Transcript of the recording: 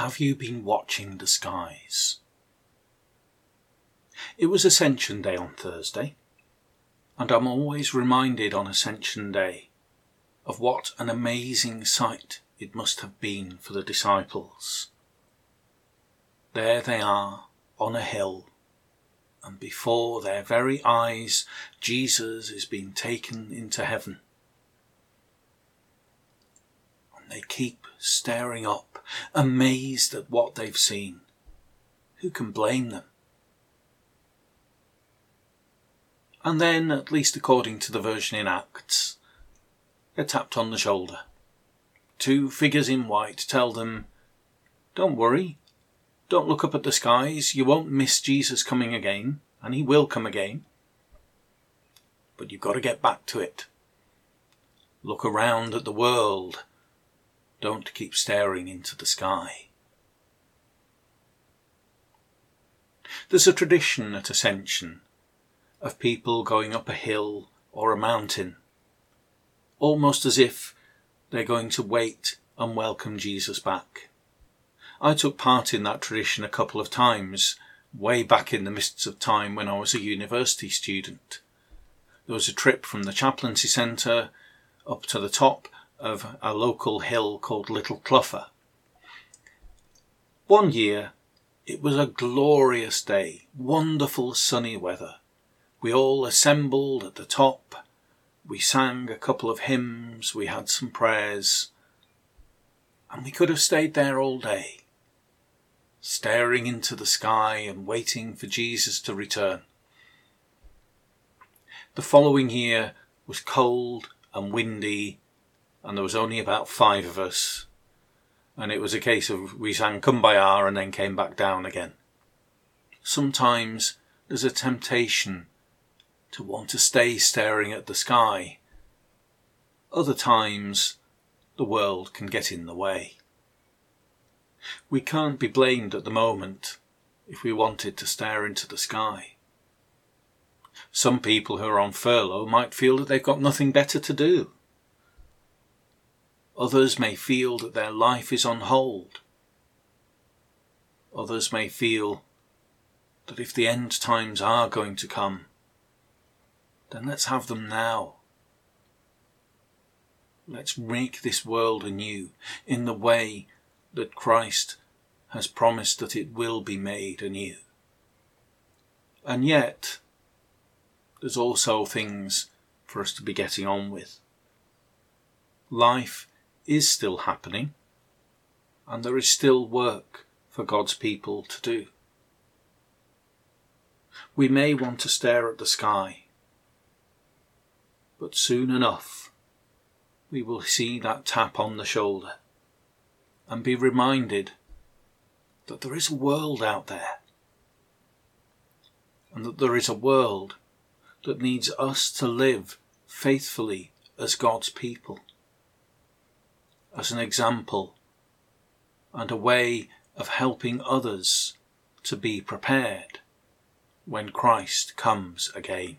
Have you been watching the skies? It was Ascension Day on Thursday, and I'm always reminded on Ascension Day of what an amazing sight it must have been for the disciples. There they are on a hill, and before their very eyes, Jesus is being taken into heaven. And they keep staring up, amazed at what they've seen. Who can blame them? And then, at least according to the version in Acts, they're tapped on the shoulder. Two figures in white tell them, Don't worry, don't look up at the skies, you won't miss Jesus coming again, and he will come again. But you've got to get back to it. Look around at the world. Don't keep staring into the sky. There's a tradition at Ascension of people going up a hill or a mountain, almost as if they're going to wait and welcome Jesus back. I took part in that tradition a couple of times, way back in the mists of time when I was a university student. There was a trip from the chaplaincy centre up to the top of a local hill called Little Clougher. One year, it was a glorious day, wonderful sunny weather. We all assembled at the top. We sang a couple of hymns, we had some prayers, and we could have stayed there all day, staring into the sky and waiting for Jesus to return. The following year was cold and windy, and there was only about five of us, and it was a case of we sang Kumbaya and then came back down again. Sometimes there's a temptation to want to stay staring at the sky. Other times, the world can get in the way. We can't be blamed at the moment if we wanted to stare into the sky. Some people who are on furlough might feel that they've got nothing better to do. Others may feel that their life is on hold. Others may feel that if the end times are going to come, then let's have them now. Let's make this world anew in the way that Christ has promised that it will be made anew. And yet, there's also things for us to be getting on with. Life is still happening, and there is still work for God's people to do. We may want to stare at the sky but soon enough we will see that tap on the shoulder and be reminded that there is a world out there and that there is a world that needs us to live faithfully as God's people, as an example and a way of helping others to be prepared when Christ comes again.